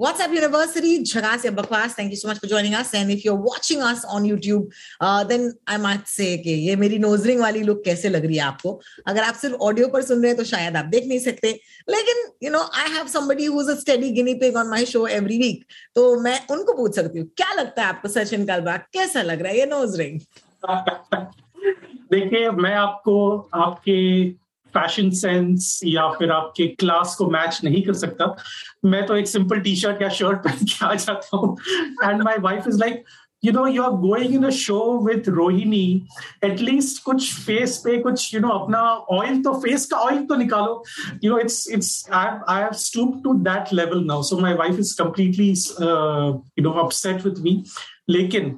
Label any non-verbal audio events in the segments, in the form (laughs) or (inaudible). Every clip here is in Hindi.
What's up, University? Jhagas ya bakwas. Thank you so much for joining us. And if you're watching us on YouTube, uh, then I might say कि ये मेरी नोजरिंग वाली लुक कैसे लग रही है आपको अगर आप सिर्फ़ ऑडियो पर सुन रहे हैं तो शायद आप देख नहीं सकते लेकिन no I have somebody who is a study guinea pig on my show every week तो मैं उनको पूछ सकती हूँ क्या लगता है आपको सचिन कलबाग कैसा लग रहा है ये नोज़ रिंग (laughs) देखिए मैं आपको आपके फ़ैशन सेंस या फिर आपके क्लास को मैच नहीं कर सकता। मैं तो एक सिंपल टी शर्ट या शर्ट पहन के आ जाता हूँ। And my wife is like you know you are going in a show with Rohini at least कुछ फेस पे कुछ यू नो अपना ऑयल तो फेस का ऑयल तो निकालो। You know it's it's I have stoop to that level now so my wife is completely you know upset with me लेकिन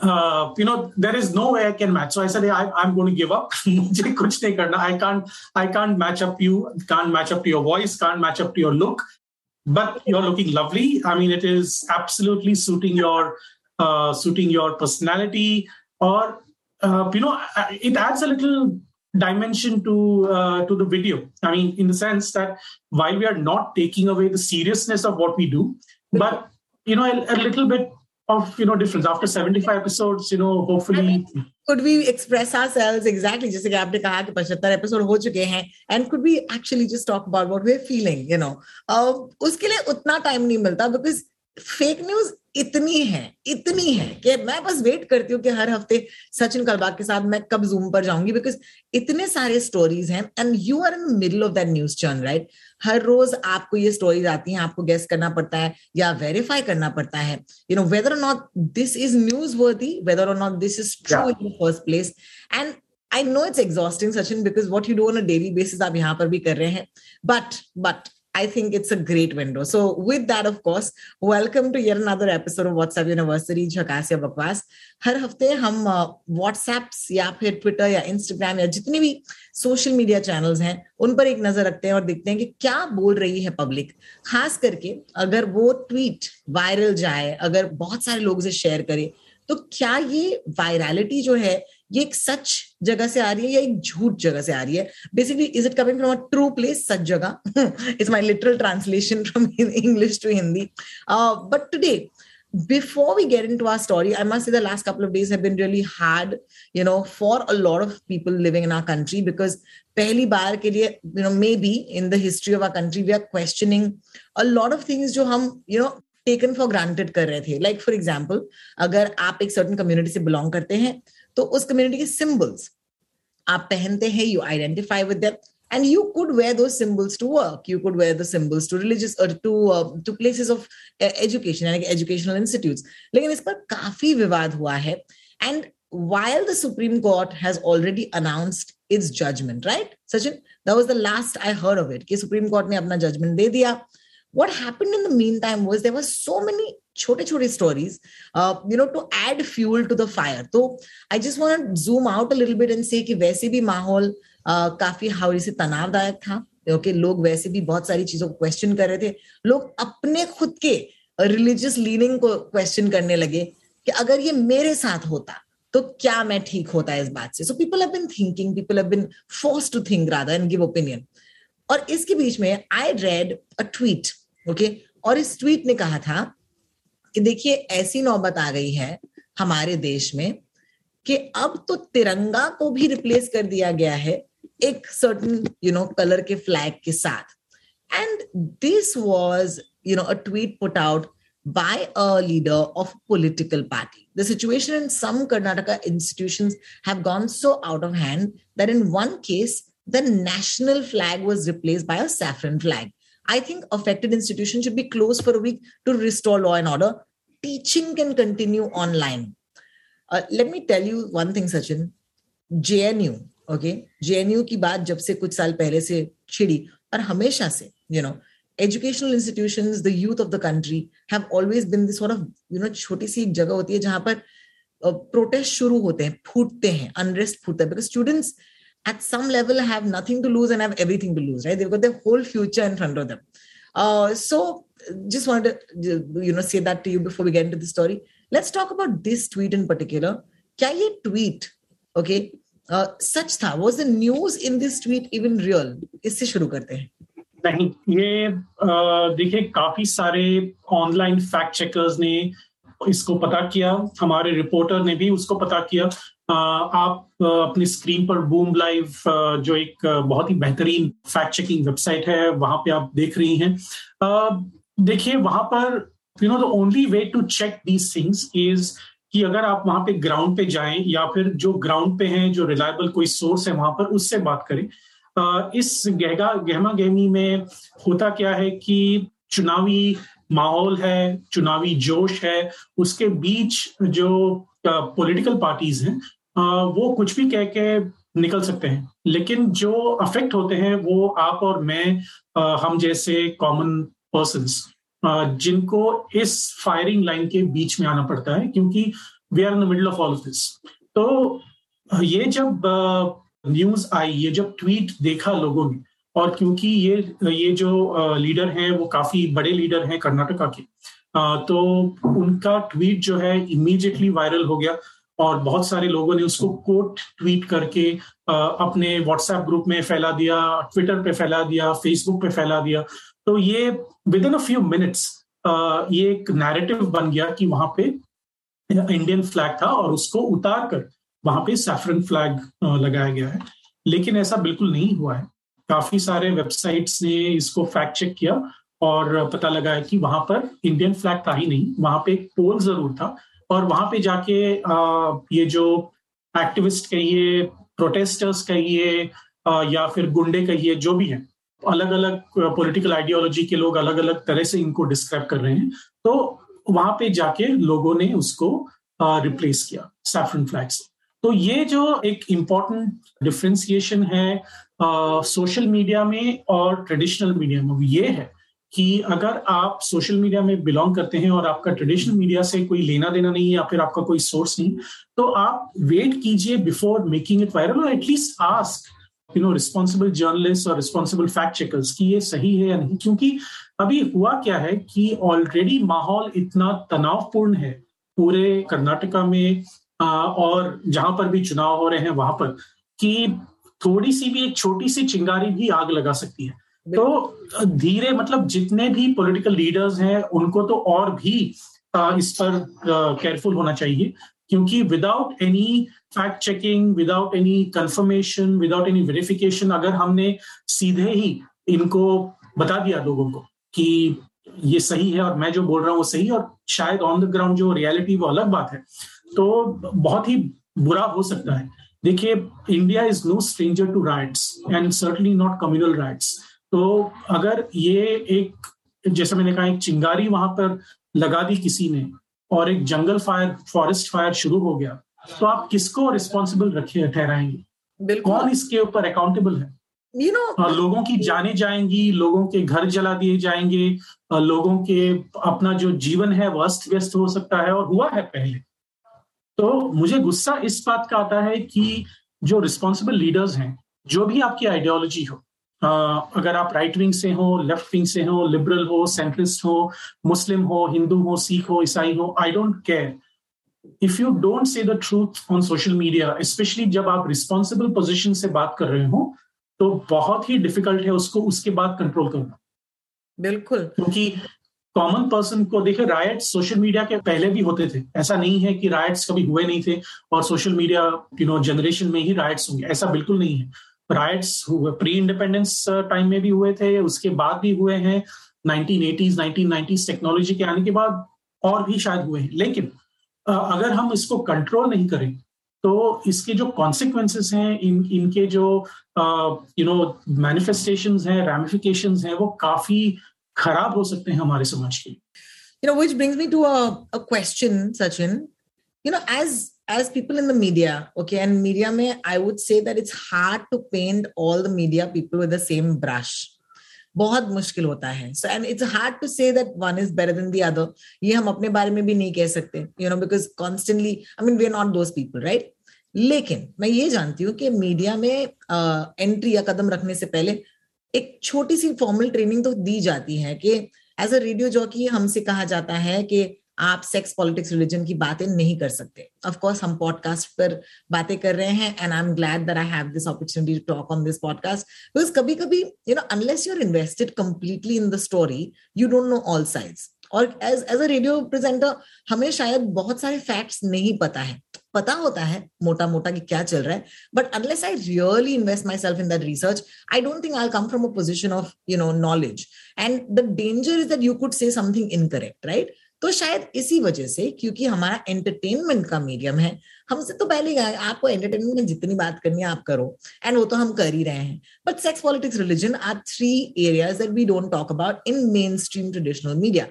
uh, you know there is no way i can match. So i said hey, I, am going to give up. (laughs) i can't i can't match up you can't match up to your voice can't match up to your look. But you're looking lovely. I mean it is absolutely suiting your uh, suiting your personality. Or uh, you know it adds a little dimension to uh, to the video. I mean in the sense that while we are not taking away the seriousness of what we do but you know a, a little bit of you know difference. After 75 episodes you know hopefully I mean, could we express ourselves exactly? just like aapne kaha ki 75 episode ho chuke hain and could we actually just talk about what we're feeling you know? Uh, uske liye utna time nahi milta because fake news इतनी है इतनी है कि मैं बस वेट करती हूँ कि हर हफ़्ते सचिन कलबाग के साथ मैं कब जूम पर जाऊँगी बिकॉज़ इतने सारे स्टोरीज हैं and you are in middle of that news churn right हर रोज आपको ये स्टोरीज आती हैं आपको गेस करना पड़ता है या वेरीफाई करना पड़ता है। You know whether not this is news worthy whether और not this is true in first place and I know it's exhausting Sachin because what you do on a daily basis, आप यहाँ पर भी कर रहे हैं. But but I think it's a great window. So, with that, of course, welcome to yet another episode of WhatsApp University झकास या बकवास हर हफ़्ते हम व्हाट्सएप्स या फिर ट्विटर या इंस्टाग्राम या जितने भी सोशल मीडिया चैनल्स हैं उन पर एक नज़र रखते हैं और देखते हैं कि क्या बोल रही है पब्लिक खास करके अगर वो ट्वीट वायरल जाए अगर बहुत सारे लोग उसे शेयर करें तो क्या ये वायरलिटी जो है, ये एक सच जगह से आ रही है या एक झूठ जगह से आ रही है? Basically is it coming from a true place सच जगह? It's my literal translation from English to Hindi but today before we get into our story I must say the last couple of days have really hard you know for a lot of people living in our country because पहली बार के लिए you know maybe in the history of our country we are questioning a lot of things जो हम you know taken for granted कर रहे थे. लाइक फॉर एग्ज़ाम्पल अगर आप एक सर्टन कम्युनिटी से बिलोंग करते हैं तो उस कम्युनिटी के सिम्बल्स आप पहनते हैं you identify with and you could wear those symbols to work you could wear the symbols to religious to places of education यानी एजुकेशनल इंस्टीट्यूट लेकिन इस पर काफ़ी विवाद हुआ है and while the supreme court has already announced its judgement right Sachin that was the last I heard of it कि सुप्रीम कोर्ट ने अपना जजमेंट दे दिया what happened in the meantime was there were so many छोटे छोटे stories uh, you know to add fuel to the fire. तो I just want to zoom out a little bit and say कि वैसे भी माहौल uh, काफ़ी हावड़ी से तनावदायक था। क्योंकि okay, लोग वैसे भी बहुत सारी चीज़ों को क्वेश्चन कर रहे थे। लोग अपने खुद के रिलीजियस लीनिंग को क्वेश्चन करने लगे कि अगर ये मेरे साथ होता तो क्या मैं ठीक होता इस बात से? So people have been thinking people have been force to think rather and give opinion और इसके बीच में I read a tweet okay और इस ट्वीट ने कहा था कि देखिए, ऐसी नौबत आ गई है हमारे देश में कि अब तो तिरंगा को भी रिप्लेस कर दिया गया है एक सर्टन यू नो कलर के फ्लैग के साथ। And this was you know a tweet put out by a leader of political party the situation in some Karnataka institution have gone so out of hand that in one case the national flag was replace by a saffron flag I think affected institutions should be closed for a week to restore law and order. Teaching can continue online. Uh, let me tell you one thing, Sachin. JNU, okay? JNU की बात जब से कुछ साल पहले से छिड़ी और हमेशा से, you know, educational institutions, the youth of the country have always been this sort of, you know, छोटी सी एक जगह होती है जहां पर प्रोटेस्ट शुरू होते हैं फूटते हैं अनरेस्ट फूटते हैं because students at some level have nothing to lose and have everything to lose right they've got their whole future in front of them uh, so just wanted to you know say that to you before we get into the story let's talk about this tweet in particular क्या ये tweet okay uh, सच था was the news in this tweet even real इससे शुरू करते हैं नहीं ये देखिए काफी सारे ऑनलाइन फैक्ट चेकर्स ने इसको पता किया हमारे रिपोर्टर ने भी उसको पता किया आप अपनी स्क्रीन पर बूम लाइव जो एक बहुत ही बेहतरीन फैक्ट चेकिंग वेबसाइट है, वहाँ पे आप देख रही हैं। देखिए, वहाँ पर you know the only way to check these things is कि अगर आप वहाँ पे ग्राउंड पे जाएँ, या फिर जो ग्राउंड पे हैं, जो रिलायबल कोई सोर्स है वहाँ पर, उससे बात करें। इस गहगा गहमा गहमी में होता क्या है कि चुनावी माहौल है, चुनावी जोश है, उसके बीच जो पॉलिटिकल पार्टीज़ हैं वो कुछ भी कह के निकल सकते हैं। लेकिन जो अफेक्ट होते हैं वो आप और मैं हम जैसे कॉमन पर्सन जिनको इस फायरिंग लाइन के बीच में आना पड़ता है, क्योंकि we are in the middle of all of this तो ये जब न्यूज़ आई, ये जब ट्वीट देखा लोगों ने और क्योंकि ये ये जो लीडर हैं, वो काफ़ी बड़े लीडर हैं कर्नाटका के तो उनका ट्वीट जो है इमीडिएटली वायरल हो गया और बहुत सारे लोगों ने उसको कोट ट्वीट करके अपने व्हाट्सएप ग्रुप में फैला दिया ट्विटर पे फैला दिया फेसबुक पे फैला दिया। तो ये within a few minutes ये एक नैरेटिव बन गया कि वहाँ पे इंडियन फ्लैग था और उसको उतार कर वहाँ पे सैफरन फ्लैग लगाया गया है। लेकिन ऐसा बिल्कुल नहीं हुआ है। काफ़ी सारे वेबसाइट्स ने इसको फैक्ट चेक किया और पता लगा है कि वहाँ पर इंडियन फ्लैग था ही नहीं। वहाँ पे एक पोल ज़रूर था और वहाँ पे जाके ये जो एक्टिविस्ट कहिए प्रोटेस्टर्स कहिए या फिर गुंडे कहिए, जो भी हैं अलग अलग पॉलिटिकल आइडियोलॉजी के लोग अलग अलग तरह से इनको डिस्क्राइब कर रहे हैं। तो वहाँ पे जाके लोगों ने उसको रिप्लेस किया सैफरन फ्लैग से तो ये जो एक इंपॉर्टेंट डिफ्रेंसिएशन है सोशल मीडिया में और ट्रेडिशनल मीडिया में ये है कि अगर आप सोशल मीडिया में बिलोंग करते हैं और आपका ट्रेडिशनल मीडिया से कोई लेना देना नहीं है या फिर आपका कोई सोर्स नहीं तो आप वेट कीजिए बिफोर मेकिंग इट वायरल और at least ask you know responsible journalist और रिस्पॉन्सिबल फैक्ट चेकर्स कि ये सही है या नहीं? क्योंकि अभी हुआ क्या है कि ऑलरेडी माहौल इतना तनावपूर्ण है पूरे कर्नाटका में और जहाँ पर भी चुनाव हो रहे हैं वहाँ पर कि थोड़ी सी भी एक छोटी सी चिंगारी भी आग लगा सकती है। तो धीरे मतलब जितने भी पॉलिटिकल लीडर्स हैं उनको तो और भी इस पर केयरफुल होना चाहिए क्योंकि without any fact checking without any confirmation without any verification अगर हमने सीधे ही इनको बता दिया लोगों को कि ये सही है और मैं जो बोल रहा हूँ वो सही और शायद ऑन द ग्राउंड जो रियलिटी वो अलग बात है तो बहुत ही बुरा हो सकता है। देखिए India is no stranger to riots and certainly not communal riots तो अगर ये एक जैसे मैंने कहा एक चिंगारी वहाँ पर लगा दी किसी ने और एक जंगल फायर फॉरेस्ट फायर शुरू हो गया तो आप किसको रिस्पॉन्सिबल रखे ठहराएँगे? कौन इसके ऊपर अकाउंटेबल है? You know, हाँ, लोगों की जाने जाएँगी लोगों के घर जला दिए जाएँगे लोगों के अपना जो जीवन है वस्त व्यस्त हो सकता है और हुआ है पहले। तो मुझे गुस्सा इस बात का आता है कि जो रिस्पॉन्सिबल लीडर्स हैं जो भी आपकी आइडियोलॉजी हो अगर आप राइट विंग से हो लेफ़्ट विंग से हो लिबरल हो सेंट्रिस्ट हो मुस्लिम हो हिंदू हो सिख हो ईसाई हो I don't care if you don't say the truth on social media specially जब आप रिस्पॉन्सिबल पोजिशन से बात कर रहे हो तो बहुत ही डिफ़िकल्ट है उसको उसके बाद कंट्रोल करना। बिल्कुल। क्योंकि कॉमन पर्सन को देखे राइट्स सोशल मीडिया के पहले भी होते थे। ऐसा नहीं है कि राइट्स कभी हुए नहीं थे और social media you know generation में ही राइट्स होंगे। ऐसा बिल्कुल नहीं है। राइट्स हुए प्री इंडिपेंडेंस टाइम में भी हुए थे, उसके बाद भी हुए हैं। 1980s 1990s टेक्नोलॉजी के आने के बाद और भी शायद हुए हैं। लेकिन अगर हम इसको कंट्रोल नहीं करें तो इसके जो कॉन्सिक्वेंसेस हैं, इन, इनके जो यू नो मैनिफेस्टेशन हैं रेमिफिकेशन हैं, वो काफ़ी खराब हो सकते हैं हमारे समाज के you know which brings me to a question Sachin you know as as people in the media okay and media में I would say that it's hard to paint all the media people with the same brush बहुत मुश्किल होता है। So and it's hard to say that one is better than the other ये हम अपने बारे में भी नहीं कह सकते you know because constantly I mean we are not those people right लेकिन मैं ये जानती हूँ कि मीडिया में एंट्री या कदम रखने से पहले एक छोटी सी फॉर्मल ट्रेनिंग तो दी जाती है कि एज अ रेडियो जॉकी हमसे कहा जाता है कि आप सेक्स पॉलिटिक्स रिलीजन की बातें नहीं कर सकते। ऑफ़ कोर्स हम पॉडकास्ट पर बातें कर रहे हैं and I am glad that I have this opportunity to talk on this podcast because कभी कभी you know unless you are invested completely in the story you don't know all sides और as as a radio presenter हमें शायद बहुत सारे फैक्ट्स नहीं पता है। पता होता है मोटा मोटा कि क्या चल रहा है but unless I really invest myself in that research I don't think I come from a position of you know knowledge and the danger is that you could say something incorrect right तो शायद इसी वजह से, क्योंकि हमारा एंटरटेनमेंट का मीडियम है, हमसे तो पहले आपको एंटरटेनमेंट में जितनी बात करनी है आप करो एंड वो तो हम कर ही रहे हैं। But sex politics religion are three areas that we don't talk about in mainstream traditional media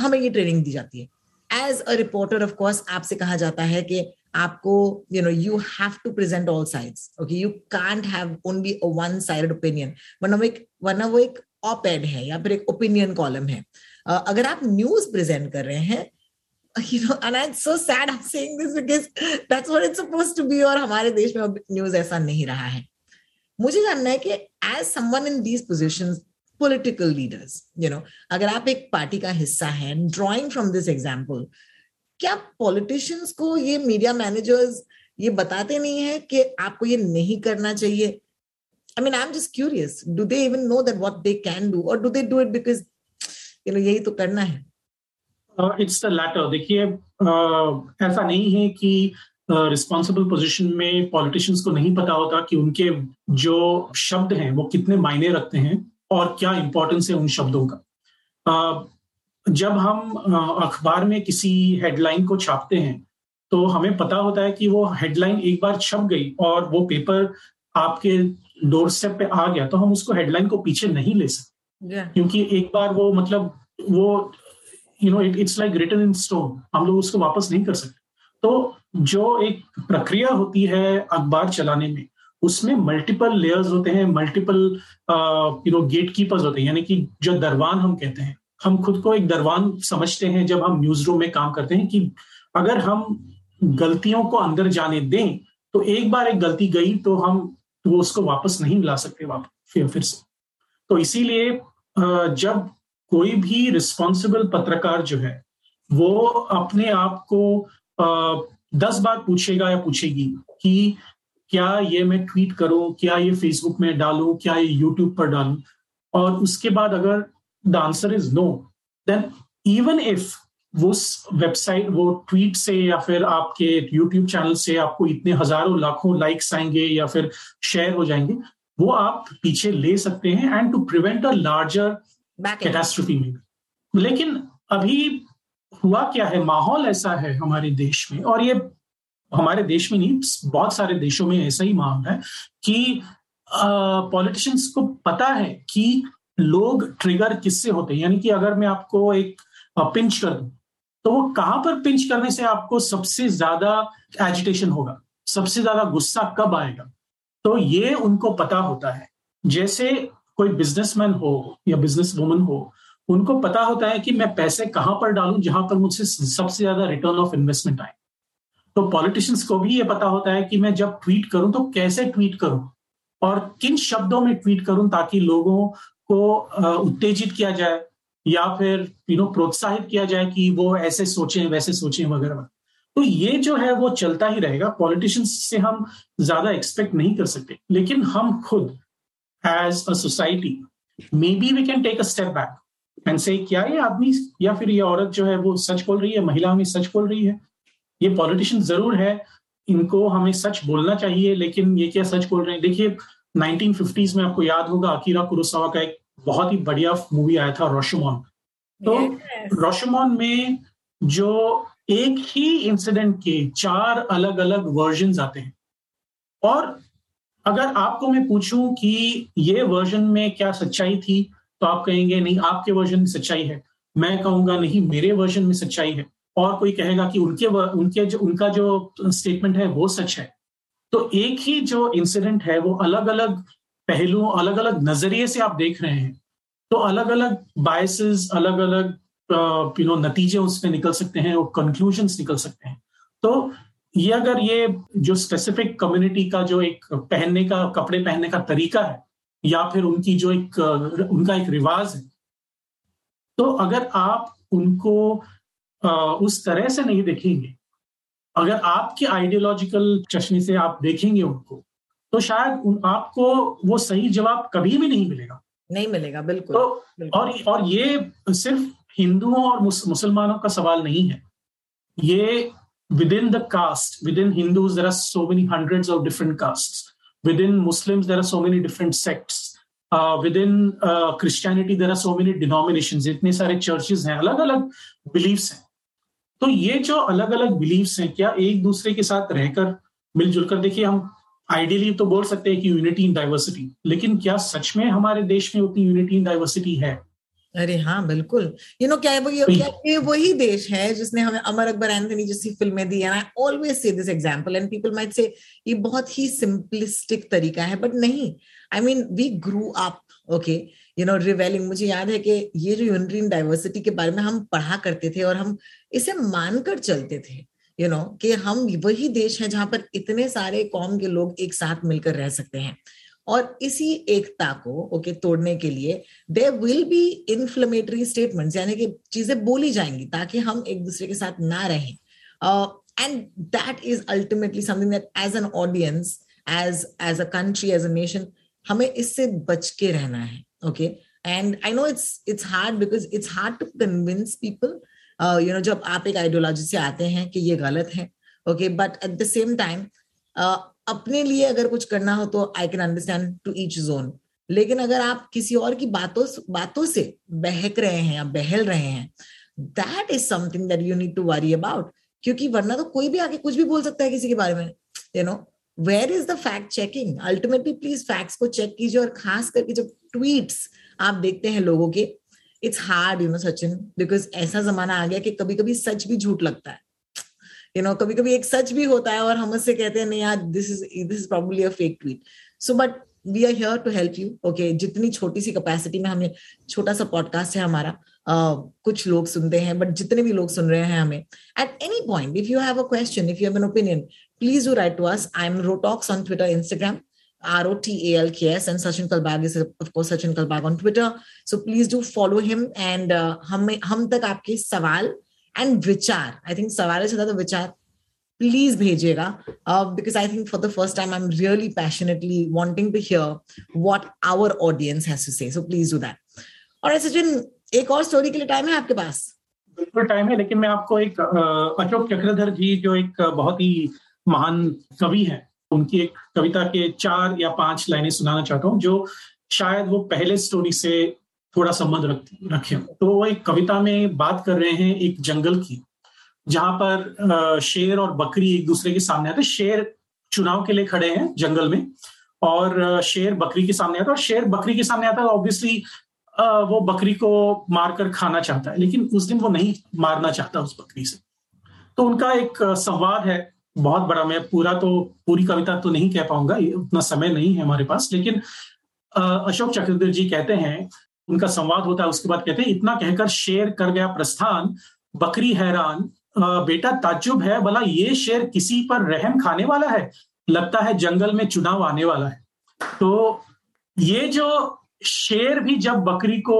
हमें ये ट्रेनिंग दी जाती है। As a reporter of course आपसे कहा जाता है कि आपको you know you have to present all sides okay you can't have only a one side opinion वरना वो एक वरना वो एक ऑप एड है या फिर एक ओपिनियन कॉलम है। uh, अगर आप न्यूज़ प्रेजेंट कर रहे हैं (laughs) you know and i'm so sad i'm saying this because that's what it's supposed to be और हमारे देश में न्यूज़ ऐसा नहीं रहा है। मुझे जानना है कि as someone in these positions political leaders you know अगर आप एक पार्टी का हिस्सा हैं ड्राइंग फ्रॉम दिस एग्ज़ाम्पल क्या पॉलिटिशियंस को ये मीडिया मैनेजर्स ये बताते नहीं है कि आपको ये नहीं करना चाहिए I mean, I'm just curious. Do they even know that what they can do, or do they do it because you know यही तो करना है? इट्स द लैटर देखिए uh, ऐसा नहीं है कि रिस्पॉन्सिबल uh, पोजिशन में पॉलिटिशियंस को नहीं पता होता कि उनके जो शब्द हैं वो कितने मायने रखते हैं और क्या इंपॉर्टेंस है उन शब्दों का? जब हम अखबार में किसी हेडलाइन को छापते हैं तो हमें पता होता है कि वो हेडलाइन एक बार छप गई और वो पेपर आपके डोर स्टेप पे आ गया तो हम उसको हेडलाइन को पीछे नहीं ले सकते। Yeah. क्योंकि एक बार वो मतलब वो you know it's like written in stone हम लोग उसको वापस नहीं कर सकते। तो जो एक प्रक्रिया होती है अखबार चलाने में उसमें मल्टीपल लेयर्स होते हैं multiple you know gatekeepers होते हैं, यानी कि जो दरवान हम कहते हैं। हम खुद को एक दरवान समझते हैं जब हम न्यूज़ रूम में काम करते हैं कि अगर हम गलतियों को अंदर जाने दें तो एक बार एक गलती गई तो हम वो उसको वापस नहीं ला सकते फिर फिर से। तो इसीलिए जब कोई भी रिस्पॉन्सिबल पत्रकार जो है, वो अपने आप को दस बार पूछेगा या पूछेगी कि क्या ये मैं ट्वीट करूँ क्या ये फेसबुक में डालूं क्या ये यूट्यूब पर डालूं? और उसके बाद अगर the answer is no then even if वो वेबसाइट वो ट्वीट से या फिर आपके यूट्यूब चैनल से आपको इतने हज़ारों लाखों लाइक्स आएँगे या फिर शेयर हो जाएँगे वो आप पीछे ले सकते हैं and to prevent a larger catastrophe में। लेकिन अभी हुआ क्या है? माहौल ऐसा है हमारे देश में और ये हमारे देश में नहीं, बहुत सारे देशों में ऐसा ही माहौल है कि पॉलिटिशियंस को पता है कि लोग ट्रिगर किससे होते हैं? यानी कि अगर मैं आपको एक पिंच कर दूँ तो वो कहाँ पर पिंच करने से आपको सबसे ज़्यादा एजिटेशन होगा? सबसे ज़्यादा गुस्सा कब आएगा? तो ये उनको पता होता है। जैसे कोई बिजनेसमैन हो या बिज़नेस वुमन हो, उनको पता होता है कि मैं पैसे कहाँ पर डालूं जहाँ पर मुझसे सबसे ज़्यादा रिटर्न ऑफ़ इन्वेस्टमेंट आए। तो पॉलिटिशियंस को भी ये पता होता है कि मैं जब ट्वीट करूँ तो कैसे ट्वीट करूँ? और किन शब्दों में ट्वीट करूँ ताकि लोगों को उत्तेजित किया जाए? या फिर यू नो प्रोत्साहित किया जाए कि वो ऐसे सोचें, वैसे सोचें, वगैरह तो ये जो है वो चलता ही रहेगा। पॉलिटिशियंस से हम ज़्यादा एक्सपेक्ट नहीं कर सकते। लेकिन हम खुद as a society maybe we can take a step back and say क्या ये आदमी, या फिर ये औरत जो है वो सच बोल रही है? महिला हमें सच बोल रही है? ये पॉलिटिशियन ज़रूर है इनको हमें सच बोलना चाहिए लेकिन ये क्या सच बोल रहे हैं? देखिए 1950s में आपको याद होगा अकीरा कुरुसावा का एक बहुत ही बढ़िया मूवी आया था रोशमोन तो yes. रोशमोन में जो एक ही इंसिडेंट के चार अलग अलग वर्जन आते हैं। और अगर आपको मैं पूछूँ कि ये वर्जन में क्या सच्चाई थी तो आप कहेंगे नहीं आपके वर्जन में सच्चाई है। मैं कहूँगा नहीं मेरे वर्जन में सच्चाई है। और कोई कहेगा कि उनके उनके जो, उनका जो स्टेटमेंट है, वो सच है। तो एक ही जो इंसिडेंट है, वो अलग अलग पहलुओं अलग अलग नज़रिए से आप देख रहे हैं। तो अलग अलग बायसेस अलग अलग यू नो नतीजे उसमें निकल सकते हैं और कंक्लूजन निकल सकते हैं। तो ये अगर ये जो स्पेसिफिक कम्युनिटी का जो एक पहनने का, कपड़े पहनने का तरीका है, या फिर उनकी जो एक, उनका एक रिवाज है तो अगर आप उनको उस तरह से नहीं देखेंगे। अगर आपके आइडियोलॉजिकल चश्मे से आप देखेंगे उनको तो शायद उन, आपको वो सही जवाब कभी भी नहीं मिलेगा। नहीं मिलेगा बिल्कुल। तो बिल्कुल। और और ये सिर्फ़ हिंदुओं और मुसलमानों का सवाल नहीं है। ये within the caste within Hindus there are so many hundreds of different caste within Muslims there are so many different sects within Christianity there are so many denomination इतने सारे चर्चेज हैं अलग अलग बिलीव्स हैं। तो ये जो अलग अलग बिलीव्स हैं, क्या एक दूसरे के साथ रहकर मिलजुल कर देखिए हम आइडियली तो बोल सकते हैं कि यूनिटी इन डाइवर्सिटी लेकिन क्या सच में हमारे देश में उतनी यूनिटी इन डाइवर्सिटी है? अरे हाँ बिल्कुल। यू नो क्या है वो क्या ये वही देश है जिसने हमें अमर अकबर एंथनी जैसी फ़िल्में दी and I always say this example and people might say ये बहुत ही सिंपलिस्टिक तरीका है बट नहीं। I mean we grew up okay you know revelling मुझे याद है कि ये जो यूनिटी इन डाइवर्सिटी के बारे में हम पढ़ा करते थे और हम इसे मानकर चलते थे यू you नो know, कि हम वही देश है जहाँ पर इतने सारे कौम के लोग एक साथ मिलकर रह सकते हैं। और इसी एकता को ओके okay, तोड़ने के लिए there will be inflammatory statements यानी कि चीज़ें बोली जाएँगी ताकि हम एक दूसरे के साथ ना रहें। And that is ultimately something that as an audience as as a country as a nation हमें इससे बच के रहना है okay? And I know it's it's hard because it's hard to convince people you know जब आप एक आइडियोलॉजी से आते हैं कि ये गलत है okay? But at the same time अपने लिए अगर कुछ करना हो तो I can understand to each own लेकिन अगर आप किसी और की बातों बातों से बहक रहे हैं या बहल रहे हैं that is something that you need to worry about क्योंकि वरना तो कोई भी आके कुछ भी बोल सकता है किसी के बारे में you know where is the fact checking ultimately please facts को चेक कीजिए और खास करके जब ट्वीट्स आप देखते हैं लोगों के it's hard you know Sachin because ऐसा जमाना आ गया कि कभी कभी सच भी झूठ लगता है। यू नो कभी कभी एक सच भी होता है और हम उससे कहते हैं नहीं यार this is this is probably a fake tweet so but we are here to help you okay जितनी छोटी सी कैपेसिटी में हमें छोटा सा पॉडकास्ट है हमारा uh, कुछ लोग सुनते हैं बट जितने भी लोग सुन रहे हैं हमें at any point if you have a question if you have an opinion please do write to us I am Rotox on Twitter Instagram R O T A L K S and Sachin Kalbag is of course Sachin Kalbag on Twitter. So please do follow him and हम हम तक आपके सवाल एंड विचार आई थिंक सवाल से ज़्यादा विचार प्लीज़ भेजिएगा। Because I think for the first time I am really passionately wanting to hear what our audience has to say so please do that और सचिन एक और स्टोरी के लिए टाइम है आपके पास? बिल्कुल टाइम है, लेकिन मैं आपको एक अशोक चक्रधर जी जो एक बहुत ही महान कवि है, उनकी एक कविता के चार या पाँच लाइनें सुनाना चाहता हूँ, जो शायद वो पहले स्टोरी से थोड़ा संबंध रख, रखे। तो वो एक कविता में बात कर रहे हैं एक जंगल की, जहाँ पर शेर और बकरी एक दूसरे के सामने आते शेर चुनाव के लिए खड़े हैं जंगल में, और शेर बकरी के सामने आता है, और शेर बकरी के सामने आता है ऑब्वियसली वो बकरी को मारकर खाना चाहता है, लेकिन उस दिन वो नहीं मारना चाहता उस बकरी से। तो उनका एक संवाद है, बहुत बड़ा। मैं पूरा तो पूरी कविता तो नहीं कह पाऊँगा उतना समय नहीं है हमारे पास, लेकिन अशोक चक्रधर जी कहते हैं उनका संवाद होता है, उसके बाद कहते हैं, इतना कहकर शेर कर गया प्रस्थान, बकरी हैरान बेटा ताजुब है, भला ये शेर किसी पर रहम खाने वाला है? लगता है जंगल में चुनाव आने वाला है। तो ये जो शेर भी जब बकरी को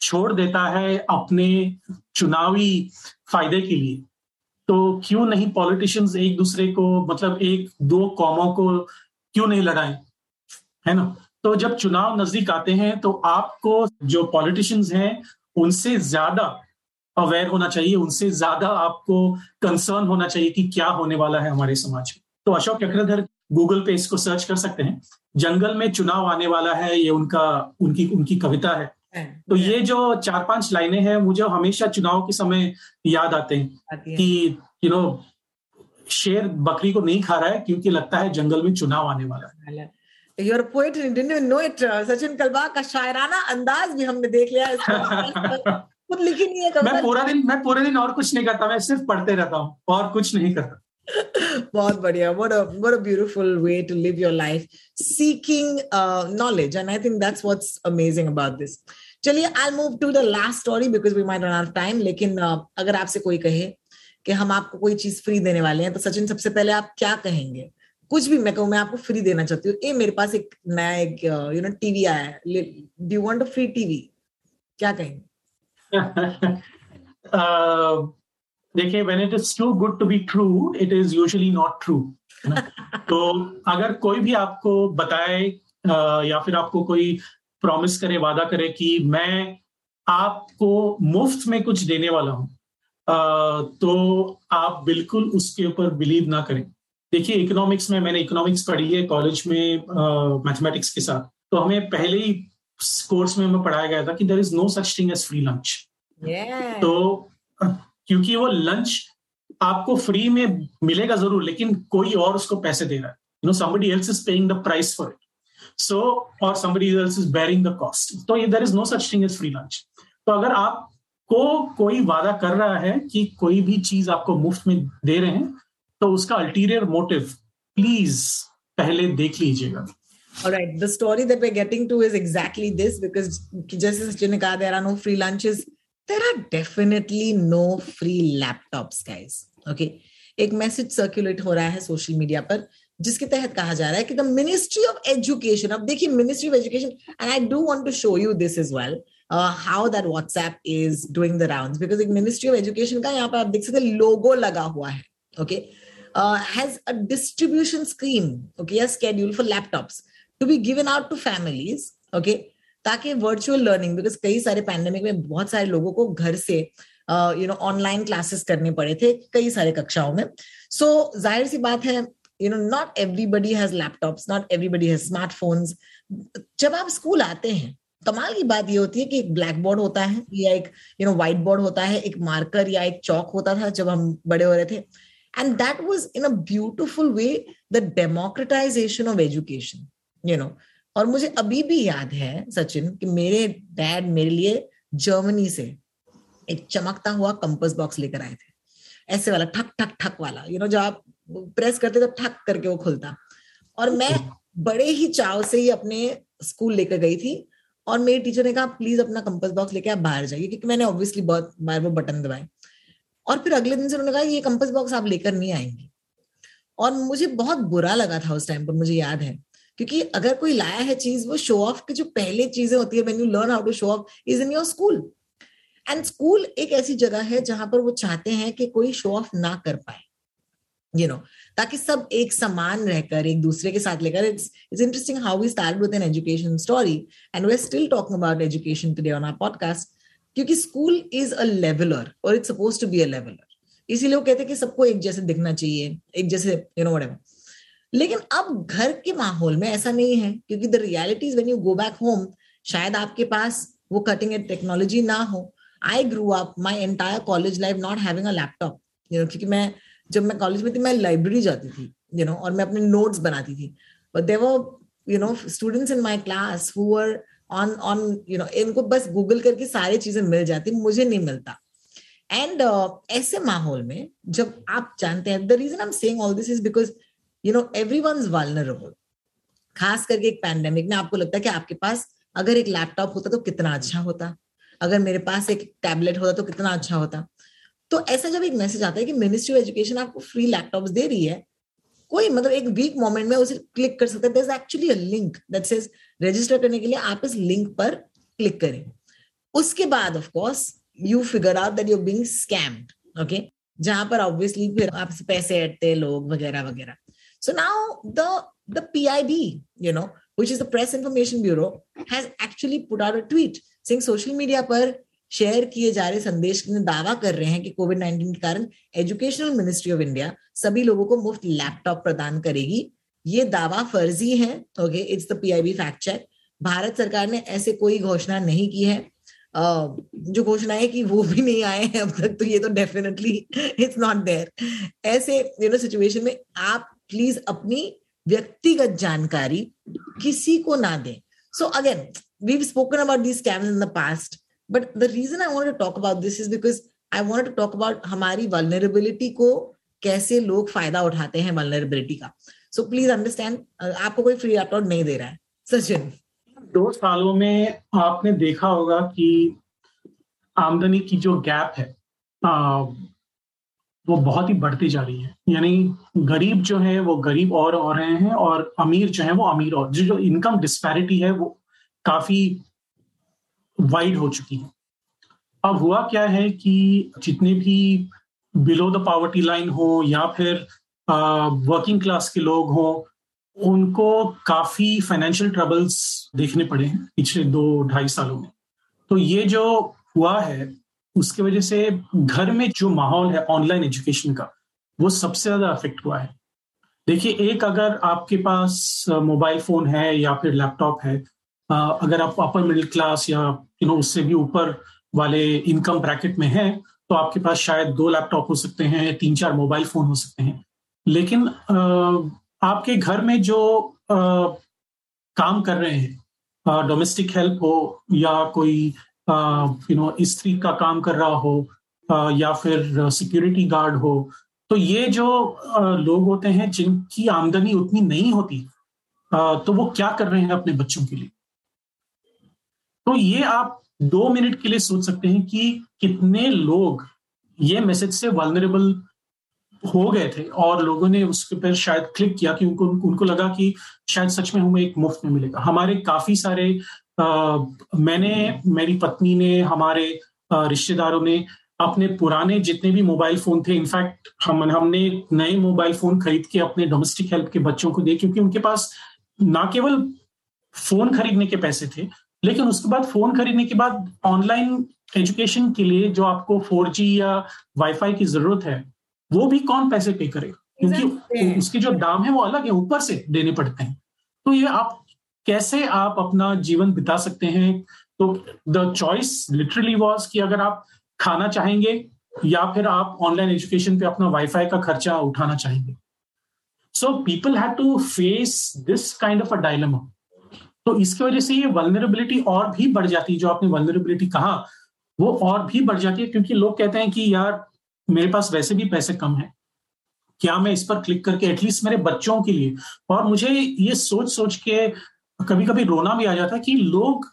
छोड़ देता है अपने चुनावी फ़ायदे के लिए तो क्यों नहीं पॉलिटिशियंस एक दूसरे को मतलब एक दो कौमों को क्यों नहीं लड़ाएँ? है ना? तो जब चुनाव नज़दीक आते हैं तो आपको जो पॉलिटिशियंस हैं उनसे ज़्यादा अवेयर होना चाहिए उनसे ज़्यादा आपको कंसर्न होना चाहिए कि क्या होने वाला है हमारे समाज में। तो अशोक चक्रधर गूगल पे इसको सर्च कर सकते हैं। जंगल में चुनाव आने वाला है ये उनका उनकी उनकी कविता है। तो ये जो चार पाँच लाइनें हैं मुझे हमेशा चुनाव के समय याद आते हैं कि यू नो शेर बकरी को नहीं खा रहा है क्योंकि लगता है जंगल में चुनाव आने वाला है। You're poet know it Sachin कलबा का शायराना अंदाज भी हमने देख लिया खुद लिखी नहीं है मैं पूरा दिन मैं पूरे दिन और कुछ नहीं करता मैं सिर्फ़ पढ़ते रहता हूँ और कुछ नहीं करता। बहुत बढ़िया what a what a beautiful way to live your life seeking uh, knowledge and i think that's what's amazing about this. चलिए I move to the last story because we might run out time लेकिन uh, अगर आपसे कोई कहे कि हम आपको कोई चीज़ फ्री देने वाले हैं तो सचिन सबसे पहले आप क्या कहेंगे? कुछ भी मैं कहूँ मैं आपको फ्री देना चाहती हूँ। ए मेरे पास एक नया एक यू नो टीवी आया है। Do want a free TV क्या कहेंगे? (laughs) देखिए when it is too good to be true it is usually not true तो अगर कोई भी आपको बताए uh, या फिर आपको कोई प्रॉमिस करे वादा करे कि मैं आपको मुफ़्त में कुछ देने वाला हूँ तो आप बिल्कुल उसके ऊपर बिलीव ना करें। देखिए इकोनॉमिक्स में मैंने इकोनॉमिक्स पढ़ी है कॉलेज में मैथमेटिक्स के साथ। तो हमें पहले ही कोर्स में हमें पढ़ाया गया था कि there is no such thing as free lunch तो क्योंकि वो लंच आपको फ्री में मिलेगा ज़रूर लेकिन कोई और उसको पैसे दे रहा है। You know somebody else is paying the price for it so और somebody else is bearing the cost तो there is no such thing as free lunch तो अगर आपको कोई वादा कर रहा है कि कोई भी चीज़ आपको मुफ़्त में दे रहे हैं तो उसका अल्टीरियर मोटिव प्लीज़ पहले देख लीजिएगा All right. The story that we're getting to is exactly this because just as Sachin there are no free lunches. There are definitely no free laptops, guys. Okay. एक मैसेज सर्कुलेट हो रहा है सोशल मीडिया पर जिसके तहत कहा जा रहा है कि द मिनिस्ट्री ऑफ़ एजुकेशन अब देखिए ministry of education and I do want to show you this is well how that WhatsApp is doing the rounds because एक मिनिस्ट्री ऑफ़ एजुकेशन का यहाँ पर आप देख सकते लोगो लगा हुआ है okay okay? Uh, has a distribution scheme, okay, a schedule for laptops to be given out to families, okay, ताकि वर्चुअल लर्निंग बिकॉज़ कई सारे पैंडेमिक में बहुत सारे लोगों को घर से यू नो ऑनलाइन क्लासेस करने पड़े थे कई सारे कक्षाओं में। सो so, ज़ाहिर सी बात है you know not everybody has laptops not everybody has smartphones जब आप स्कूल आते हैं कमाल की बात ये होती है कि एक ब्लैक बोर्ड होता है या एक यू नो व्हाइट बोर्ड होता है एक मार्कर या एक चौक होता था जब हम बड़े हो रहे थे। And that was in a beautiful way the democratization of education you know. और मुझे अभी भी याद है सचिन कि मेरे डैड मेरे लिए जर्मनी से एक चमकता हुआ कंपस बॉक्स लेकर आए थे। ऐसे वाला ठक ठक ठक वाला यू नो जो आप प्रेस करते तो ठक करके वो खुलता। और मैं बड़े ही चाव से ही अपने स्कूल लेकर गई थी और मेरी टीचर ने कहा प्लीज़ अपना कंपस बॉक्स लेके आप बाहर जाइए क्योंकि मैंने ऑब्वियसली बहुत बार वो बटन दबाए। और फिर अगले दिन से उन्होंने कहा, ये कंपस बॉक्स आप लेकर नहीं आएँगे. और मुझे बहुत बुरा लगा था उस टाइम पर, मुझे याद है। क्योंकि अगर कोई लाया है चीज़, वो शो ऑफ़ की जो पहले चीज़ें होती है when you learn how to show off is in your school and school एक ऐसी जगह है जहाँ पर वो चाहते हैं कि कोई शो ऑफ़ ना कर पाए। यू नो ताकि सब एक समान रहकर, एक दूसरे के साथ लेकर it's it's interesting how we start with an education story and we are still talking about education today on our podcast क्योंकि स्कूल इज़ अ लेवलर और it's suppose to be a leveller इसीलिए वो कहते हैं कि सबको एक जैसे दिखना चाहिए एक जैसे यू नो व्हाटएवर लेकिन अब घर के माहौल में ऐसा नहीं है क्योंकि the reality is when you go back home शायद आपके पास वो कटिंग एड टेक्नोलॉजी ना हो. I grew up my entire college life not having a laptop you know क्योंकि मैं जब मैं कॉलेज में थी मैं लाइब्रेरी जाती थी यू you नो know, और मैं अपने नोट्स बनाती थी. But there you know students in my class who are on on you know इनको बस गूगल करके सारी चीज़ें मिल जाती मुझे नहीं मिलता। एंड uh, ऐसे माहौल में जब आप जानते हैं the reason I am saying all this is because you know every one खास करके एक पैंडेमिक में आपको लगता है कि आपके पास अगर एक लैपटॉप होता तो कितना अच्छा होता अगर मेरे पास एक टैबलेट होता तो कितना अच्छा होता। तो ऐसा जब एक मैसेज आता है कि मिनिस्ट्री ऑफ़ एजुकेशन आपको फ्री लैपटॉप दे रही है कोई मतलब एक वीक मोमेंट में उसे क्लिक कर सकते हैं। Actually a link that says register करने के लिए आप इस लिंक पर क्लिक करें। उसके बाद of course you figure out that you being scammed okay जहाँ पर ऑब्वियसली फिर आपसे पैसे हटते हैं, लोग वगैरह वगैरह। So now the the PIB you know which is the press information bureau, has actually put out a tweet saying social media पर शेयर किए जा रहे संदेश में दावा कर रहे हैं कि कोविड नाइन्टीन के कारण एजुकेशनल मिनिस्ट्री ऑफ़ इंडिया सभी लोगों को मुफ़्त लैपटॉप प्रदान करेगी। ये दावा फर्जी है okay it's the PIB fact check Bharat सरकार ने ऐसे कोई घोषणा नहीं की है। जो घोषणा है कि वो भी नहीं आए हैं अब तक तो ये तो डेफिनेटली इट्स नॉट देयर ऐसे यू नो सिचुएशन में आप प्लीज़ अपनी व्यक्तिगत जानकारी किसी को ना दें। So again we spoken about these scams in the past but the reason I want to talk about this is because I want to talk about हमारी वल्नरेबिलिटी को कैसे लोग फ़ायदा उठाते हैं वल्नरेबिलिटी का। सो प्लीज़ अंडरस्टैंड आपको कोई फ्री लैपटॉप नहीं दे रहा है सचिन। दो सालों में आपने देखा होगा कि आमदनी की जो गैप है आ, वो बहुत ही बढ़ती जा रही है। यानी गरीब जो है वो गरीब और हो रहे हैं और अमीर जो है वो अमीर और। जो जो इनकम डिस्पैरिटी है वो काफ़ी वाइड हो चुकी है। अब हुआ क्या है कि जितने भी बिलो द पावर्टी लाइन हो या फिर वर्किंग क्लास के लोग हो, उनको काफ़ी फाइनेंशियल ट्रबल्स देखने पड़े हैं पिछले दो ढाई सालों में। तो ये जो हुआ है, उसके वजह से घर में जो माहौल है ऑनलाइन एजुकेशन का, वो सबसे ज़्यादा अफेक्ट हुआ है। देखिए, एक अगर आपके पास मोबाइल फ़ोन है या फिर लैपटॉप है अगर आप अपर मिडिल क्लास या यू नो उससे भी ऊपर वाले इनकम ब्रैकेट में है तो आपके पास शायद दो लैपटॉप हो सकते हैं तीन चार मोबाइल फ़ोन हो सकते हैं। लेकिन आपके घर में जो काम कर रहे हैं डोमेस्टिक हेल्प हो या कोई यू नो स्त्री का काम कर रहा हो या फिर सिक्योरिटी गार्ड हो तो ये जो लोग होते हैं जिनकी आमदनी उतनी नहीं होती तो वो क्या कर रहे हैं अपने बच्चों के लिए? तो ये आप दो मिनट के लिए सोच सकते हैं कि कितने लोग ये मैसेज से वल्नरेबल हो गए थे और लोगों ने उसके पर शायद क्लिक किया कि उनको उनको लगा कि शायद सच में हमें एक मुफ़्त में मिलेगा। हमारे काफ़ी सारे आ, मैंने मेरी पत्नी ने हमारे रिश्तेदारों ने अपने पुराने जितने भी मोबाइल फ़ोन थे इनफैक्ट हम हमने नए मोबाइल फ़ोन खरीद के अपने डोमेस्टिक हेल्प के बच्चों को दिए क्योंकि उनके पास ना केवल फ़ोन खरीदने के पैसे थे लेकिन उसके बाद फ़ोन खरीदने के बाद ऑनलाइन एजुकेशन के लिए जो आपको फोर या वाईफाई की ज़रूरत है वो भी कौन पैसे पे करेगा? क्योंकि उसके जो दाम है वो अलग है ऊपर से देने पड़ते हैं। तो ये आप कैसे आप अपना जीवन बिता सकते हैं? तो द चॉइस लिटरली वॉज़ कि अगर आप खाना चाहेंगे या फिर आप ऑनलाइन एजुकेशन पे अपना वाईफाई का खर्चा उठाना चाहेंगे। So people have to face this kind of a dilemma तो इसकी वजह से ये वलनरेबिलिटी और भी बढ़ जाती है। जो आपने वलनरेबिलिटी कहा, वो और भी बढ़ जाती है क्योंकि लोग कहते हैं कि यार, मेरे पास वैसे भी पैसे कम है। क्या मैं इस पर क्लिक करके एटलीस्ट मेरे बच्चों के लिए? और मुझे ये सोच सोच के कभी कभी रोना भी आ जाता है कि लोग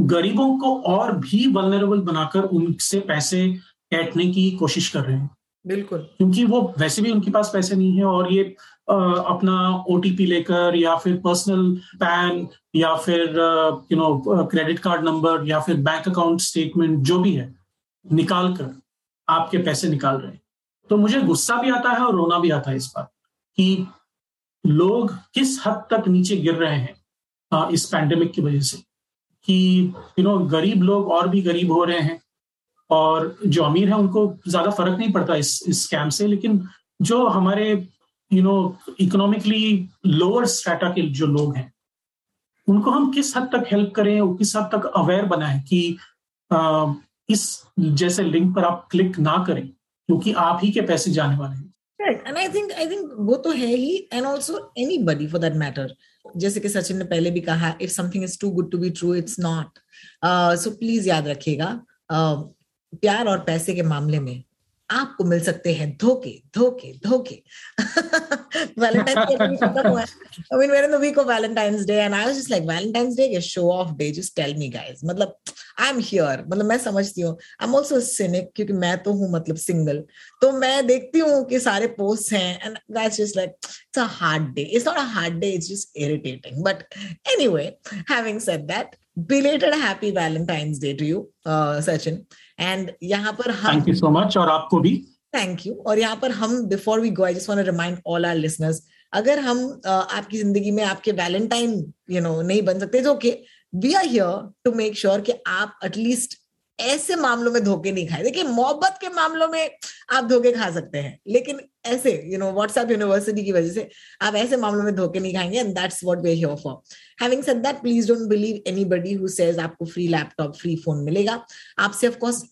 गरीबों को और भी वलनरेबल बनाकर उनसे पैसे ऐटने की कोशिश कर रहे हैं। बिल्कुल। क्योंकि वो वैसे भी उनके पास पैसे नहीं है और ये आ, अपना ओटीपी लेकर या फिर पर्सनल पैन या फिर you know credit card number या फिर बैंक अकाउंट स्टेटमेंट जो भी है निकाल कर आपके पैसे निकाल रहे हैं। तो मुझे गुस्सा भी आता है और रोना भी आता है इस बात कि लोग किस हद तक नीचे गिर रहे हैं इस पैंडेमिक की वजह से कि यू नो गरीब लोग और भी गरीब हो रहे हैं। और जो अमीर है उनको ज़्यादा फ़र्क नहीं पड़ता इस इस स्कैम से। लेकिन जो हमारे you know economically lower strata के जो लोग हैं उनको हम किस हद तक हेल्प करें और किस हद तक अवेयर बनाएँ कि आ, इस जैसे लिंक पर आप क्लिक ना करें क्योंकि आप ही के पैसे जाने वाले हैं। And I think I think वो तो है ही and also anybody for that matter जैसे कि सचिन ने पहले भी कहा if something is too good to be true it's not so please याद रखिएगा। प्यार और पैसे के मामले में आपको मिल सकते हैं धोखे धोखे धोखे। वैलेंटाइन डे आई मीन मतलब आई एम हियर मतलब मैं समझती हूँ। आई एम ऑल्सो सिनिक क्योंकि मैं तो हूँ मतलब सिंगल तो मैं देखती हूँ कि सारे पोस्ट हैं and that's just like it's a hard day it's not a hard day it's just irritating but anyway having set that belated happy Valentine's Day to you uh, Sachin. And यहाँ पर हम थैंक यू सो मच और आपको भी। थैंक यू और यहाँ पर हम before we go I just want remind all our listeners अगर हम uh, आपकी ज़िंदगी में आपके वैलेंटाइन यू नो नहीं बन सकते तो okay we are here to make sure कि आप एटलीस्ट ऐसे मामलों में धोखे नहीं खाए। देखिए, मोहब्बत के मामलों में आप धोखे खा सकते हैं, लेकिन ऐसे यू नो व्हाट्सएप यूनिवर्सिटी की वजह से आप ऐसे मामलों में धोखे नहीं खाएँगे and that's what we here for having said that please don't believe anybody who says आपको फ्री लैपटॉप फ्री फ़ोन मिलेगा। आपसे ऑफ़ कोर्स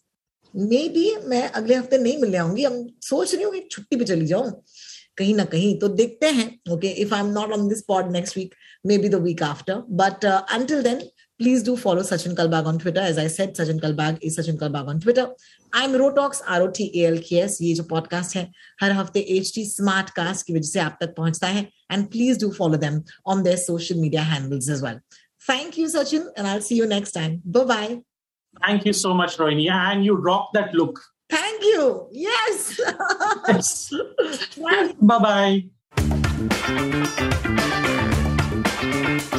मे बी मैं अगले हफ़्ते नहीं मिलने आऊँगी। हम सोच रही हूँ कि छुट्टी पे चली जाऊँ, कहीं ना कहीं। तो देखते हैं okay if I am not on this pod next week maybe the week after but until then Please do follow Sachin Kalbag on Twitter. As I said, Sachin Kalbag is Sachin Kalbag on Twitter. I'm Rotox, R O T A L K S. ये जो पॉडकास्ट है हर हफ्ते एच टी स्मार्ट कास्ट की वजह से आप तक पहुंचता है And please do follow them on their social media handles as well. Thank you, Sachin, and I'll see you next time. Bye bye. Thank you so much, Rohini. And you rock that look. Thank you. Yes. yes. (laughs) bye bye.